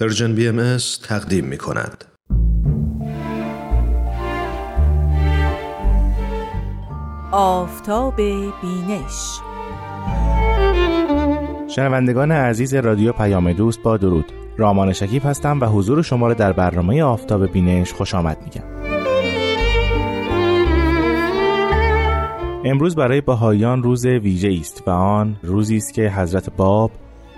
Persian BMS تقدیم می کند. آفتاب بینش. شنوندگان عزیز رادیو پیام دوست با درود. رامان شکیب هستم و حضور شما را در برنامه آفتاب بینش خوش آمد میگم. امروز برای بهاییان روز ویژه است و آن روزی است که حضرت باب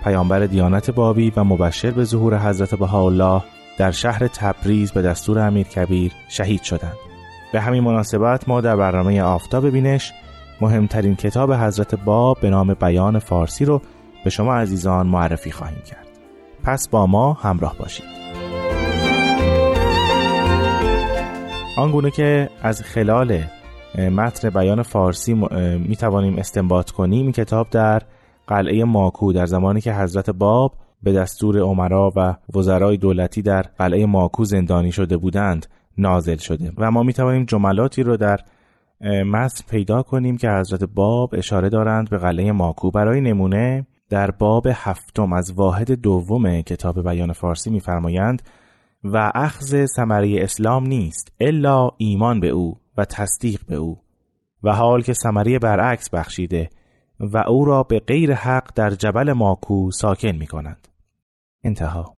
پیامبر دیانت بابی و مبشر به ظهور حضرت بهاءالله در شهر تبریز به دستور امیر کبیر شهید شدند. به همین مناسبت ما در برنامه آفتاب بینش مهمترین کتاب حضرت باب به نام بیان فارسی رو به شما عزیزان معرفی خواهیم کرد. پس با ما همراه باشید. آنگونه که از خلال متن بیان فارسی می توانیم استنباط کنیم این کتاب در قلعه ماکو در زمانی که حضرت باب به دستور عمرا و وزرای دولتی در قلعه ماکو زندانی شده بودند نازل شده. و ما می توانیم جملاتی رو در متن پیدا کنیم که حضرت باب اشاره دارند به قلعه ماکو. برای نمونه در باب هفتم از واحد دوم کتاب بیان فارسی میفرمایند و اخذ ثمره اسلام نیست الا ایمان به او و تصدیق به او. و حال که ثمره برعکس بخشیده و او را به غیر حق در جبل ماکو ساکن می کنند. انتها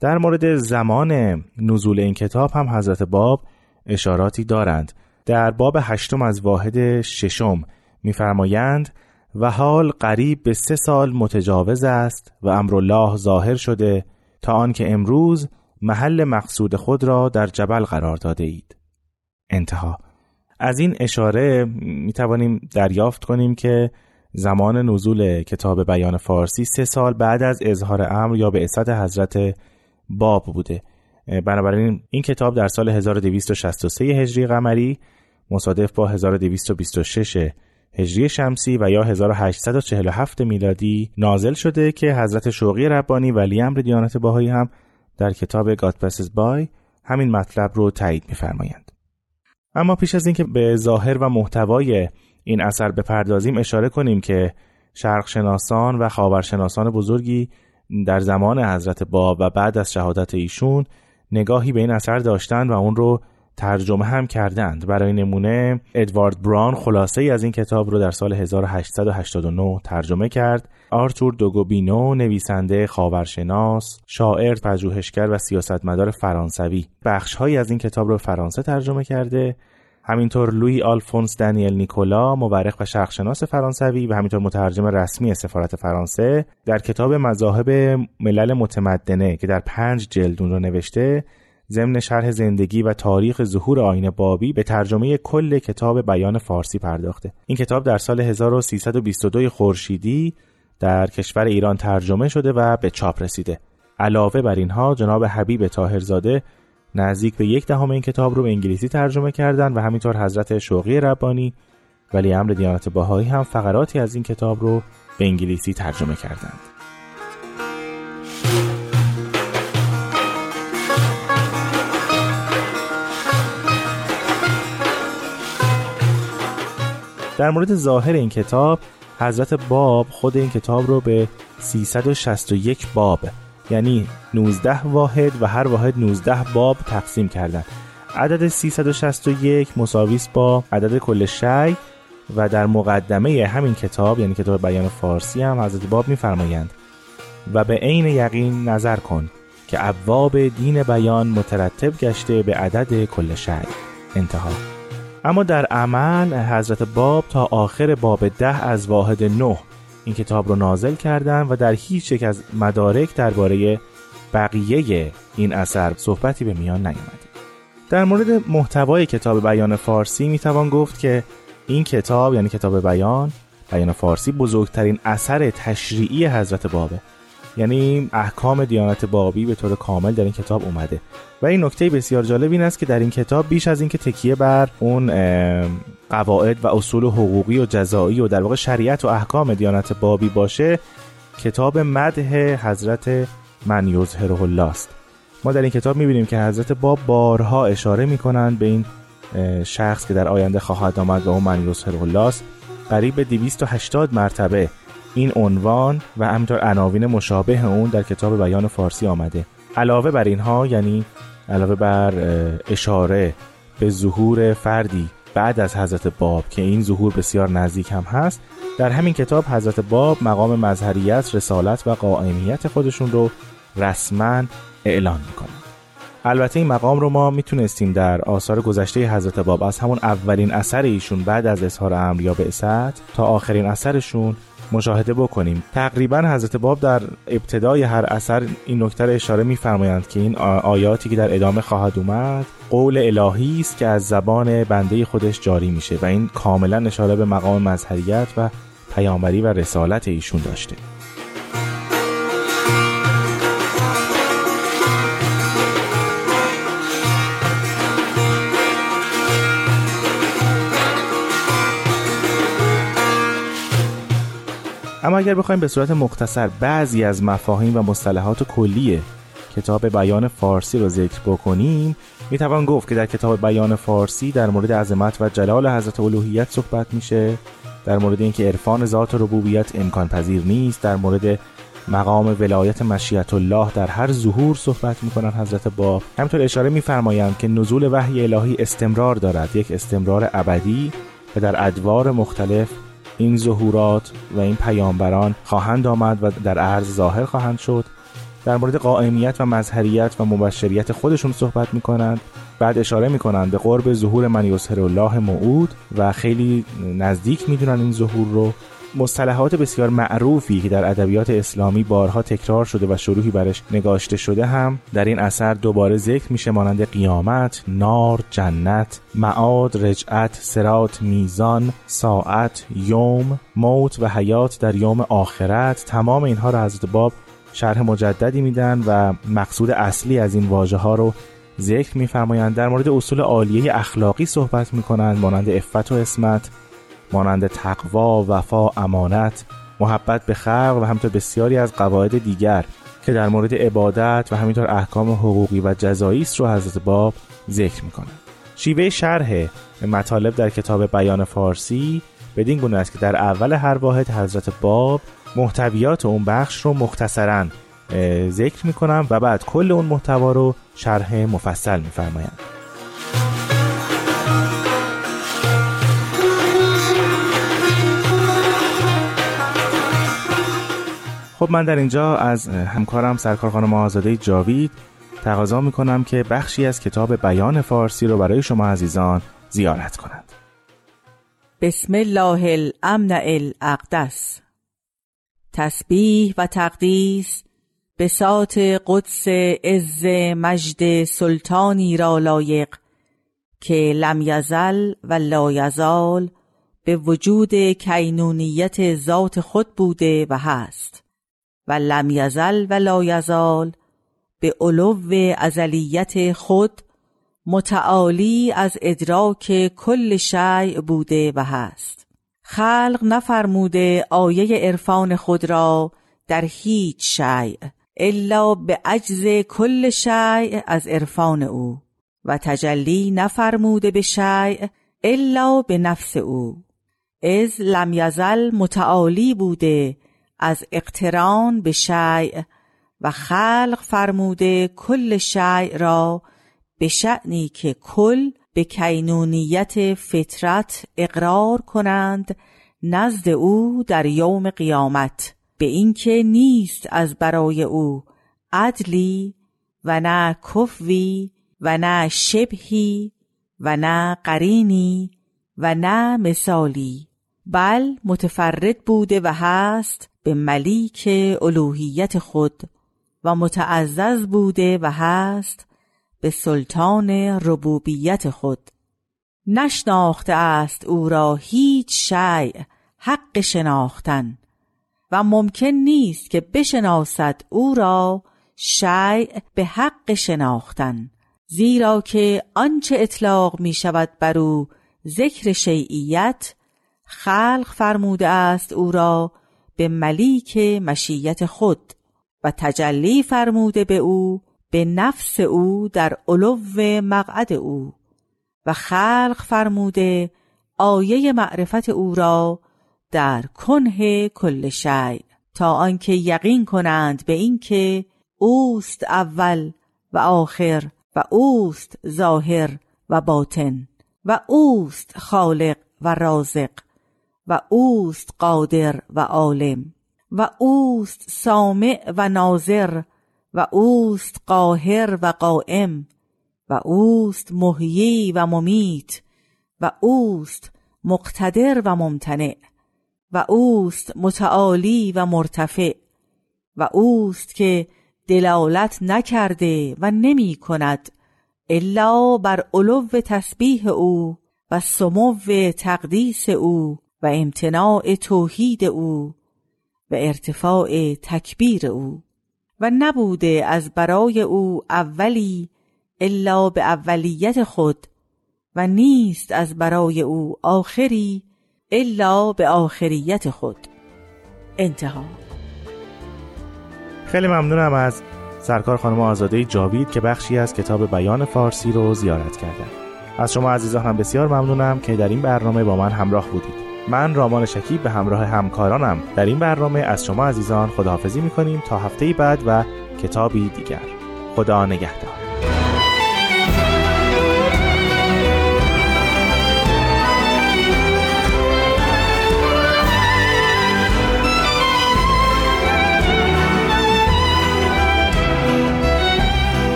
در مورد زمان نزول این کتاب هم حضرت باب اشاراتی دارند در باب هشتم از واحد ششم میفرمایند و حال قریب به سه سال متجاوز است و امرالله ظاهر شده تا آنکه امروز محل مقصود خود را در جبل قرار داده اید. انتها از این اشاره می توانیم دریافت کنیم که زمان نزول کتاب بیان فارسی سه سال بعد از اظهار امر یا به اسد حضرت باب بوده. بنابراین این کتاب در سال 1263 هجری قمری مصادف با 1226 هجری شمسی و یا 1847 میلادی نازل شده که حضرت شوقی ربانی ولی امر دیانت باهایی هم در کتاب گاد پسز بای همین مطلب رو تایید میفرمایند. اما پیش از اینکه به ظاهر و محتوای این اثر بپردازیم اشاره کنیم که شرقشناسان و خاورشناسان بزرگی در زمان حضرت باب و بعد از شهادت ایشون نگاهی به این اثر داشتند و اون رو ترجمه هم کردند. برای نمونه ادوارد بران خلاصه ای از این کتاب رو در سال 1889 ترجمه کرد. آرتور دوگوبینو نویسنده خاورشناس شاعر پژوهشگر و سیاستمدار فرانسوی. بخشهایی از این کتاب رو فرانسه ترجمه کرده. همینطور لوی آلفونس دانیل نیکولا مورخ و شرقشناس فرانسوی و همینطور مترجم رسمی سفارت فرانسه در کتاب مذاهب ملل متمدنه که در پنج جلدون رو نوشته ضمن شرح زندگی و تاریخ ظهور آین بابی به ترجمه کل کتاب بیان فارسی پرداخته. این کتاب در سال 1322 خورشیدی در کشور ایران ترجمه شده و به چاپ رسیده. علاوه بر اینها جناب حبیب طاهرزاده نزدیک به یک دهم این کتاب رو به انگلیسی ترجمه کردن و همینطور حضرت شوقی ربانی ولی امر دیانت باهایی هم فقراتی از این کتاب رو به انگلیسی ترجمه کردند. در مورد ظاهر این کتاب حضرت باب خود این کتاب رو به 361 باب یعنی 19 واحد و هر واحد 19 باب تقسیم کردن. عدد 361 مساویس با عدد کل شی و در مقدمه همین کتاب یعنی کتاب بیان فارسی هم حضرت باب میفرمایند. و به عین یقین نظر کن که ابواب دین بیان مترتب گشته به عدد کل شی. انتها. اما در عمل حضرت باب تا آخر باب ده از واحد نه این کتاب رو نازل کردن و در هیچ یک از مدارک درباره بقیه این اثر صحبتی به میان نیامده در مورد محتوای کتاب بیان فارسی می‌توان گفت که این کتاب یعنی کتاب بیان بیان فارسی بزرگترین اثر تشریعی حضرت بابه. یعنی احکام دیانت بابی به طور کامل در این کتاب اومده. و این نکته بسیار جالب این است که در این کتاب بیش از اینکه تکیه بر اون قواعد و اصول حقوقی و جزایی و در واقع شریعت و احکام دیانت بابی باشه کتاب مده حضرت من یظهره است. ما در این کتاب می‌بینیم که حضرت باب بارها اشاره می‌کنند به این شخص که در آینده خواهد آمد و اون من یظهره الله است. قریب به 280 مرتبه این عنوان و همینطور عناوین مشابه اون در کتاب بیان فارسی آمده. علاوه بر اینها یعنی علاوه بر اشاره به ظهور فردی بعد از حضرت باب که این ظهور بسیار نزدیک هم هست در همین کتاب حضرت باب مقام مظهریت، رسالت و قائمیت خودشون رو رسما اعلان می‌کنن البته این مقام رو ما می‌تونستیم در آثار گذشته حضرت باب از همون اولین اثر ایشون بعد از اظهار امر یا بعثت تا آخرین اثرشون مشاهده بکنیم. تقریبا حضرت باب در ابتدای هر اثر این نکته اشاره میفرمایند که این آیاتی که در ادامه خواهد اومد قول الهی است که از زبان بنده خودش جاری میشه و این کاملا اشاره به مقام مظهریت و پیامبری و رسالت ایشون داشته. اما اگر بخوایم به صورت مختصر بعضی از مفاهیم و مصطلحات کلیه کتاب بیان فارسی رو ذکر بکنیم می توان گفت که در کتاب بیان فارسی در مورد عظمت و جلال حضرت الوهیت صحبت میشه در مورد اینکه عرفان ذات ربوبیت امکان پذیر نیست در مورد مقام ولایت مشیت الله در هر ظهور صحبت می‌کنن حضرت باب. همینطور اشاره میفرمایند که نزول وحی الهی استمرار دارد یک استمرار ابدی و در ادوار مختلف این ظهورات و این پیامبران خواهند آمد و در عرض ظاهر خواهند شد. در مورد قائمیت و مظهریت و مبشریت خودشون صحبت می‌کنند. بعد اشاره می‌کنند به قرب ظهور من یسهر الله موعود و خیلی نزدیک می‌دونن این ظهور رو. مصطلحات بسیار معروفی که در ادبیات اسلامی بارها تکرار شده و شروحی برش نگاشته شده هم در این اثر دوباره ذکر میشه مانند قیامت، نار، جنت، معاد، رجعت، سرات، میزان، ساعت، یوم، موت و حیات در یوم آخرت. تمام اینها را حضرت باب شرح مجددی میدن و مقصود اصلی از این واژه ها رو ذکر میفرمایند. در مورد اصول عالیه اخلاقی صحبت می‌کنند مانند افت و اسمت مانند تقوا، وفا، امانت، محبت به خلق و همینطور بسیاری از قواعد دیگر که در مورد عبادت و همینطور احکام حقوقی و جزایی است رو حضرت باب ذکر می‌کنند. شیوه شرح مطالب در کتاب بیان فارسی بدین گونه است که در اول هر واحد حضرت باب محتویات اون بخش رو مختصرا ذکر می‌کنم و بعد کل اون محتوا رو شرح مفصل میفرمایند. خب من در اینجا از همکارم سرکار خانم آزاده جاوید تقاضا می‌کنم که بخشی از کتاب بیان فارسی رو برای شما عزیزان زیارت کنند بسم الله الامن الاقدس. تسبیح و تقدیس به سات قدس عز مجد سلطانی را لایق که لم یزل و لا یزال به وجود کینونیت ذات خود بوده و هست. و لم یزل و لا یزال به علو ازلیت خود متعالی از ادراک کل شیع بوده و هست. خلق نفرموده آیه عرفان خود را در هیچ شیع الا به عجز کل شیع از عرفان او. و تجلی نفرموده به شیع الا به نفس او. از لم یزل متعالی بوده از اقتران به شیع و خلق فرموده کل شیع را به شعنی که کل به کینونیت فطرت اقرار کنند نزد او در یوم قیامت به اینکه نیست از برای او عدلی و نه کفوی و نه شبهی و نه قرینی و نه مثالی بل متفرد بوده و هست به ملیک الوهیت خود و متعزز بوده و هست به سلطان ربوبیت خود. نشناخته است او را هیچ شیع حق شناختن. و ممکن نیست که بشناسد او را شیع به حق شناختن. زیرا که آنچه اطلاق می شود بر او ذکر شیعیت خلق فرموده است او را به ملیک مشیت خود و تجلی فرموده به او به نفس او در علو مقعد او و خلق فرموده آیه معرفت او را در کنه کل شیء تا آنکه یقین کنند به اینکه اوست اول و آخر و اوست ظاهر و باطن و اوست خالق و رازق. و اوست قادر و عالم و اوست سامع و ناظر و اوست قاهر و قائم و اوست محیی و ممیت و اوست مقتدر و ممتنع و اوست متعالی و مرتفع و اوست که دلالت نکرده و نمی کند الا بر علو تسبیح او و سمو تقدیس او و امتناع توحید او و ارتفاع تکبیر او. و نبوده از برای او اولی الا به اولیت خود و نیست از برای او آخری الا به آخریت خود. انتها. خیلی ممنونم از سرکار خانم آزاده جاوید که بخشی از کتاب بیان فارسی رو زیارت کردن. از شما عزیزان هم بسیار ممنونم که در این برنامه با من همراه بودید. من رامان شکیب به همراه همکارانم در این برنامه از شما عزیزان خداحافظی می‌کنیم تا هفته بعد و کتابی دیگر. خدا نگهدار.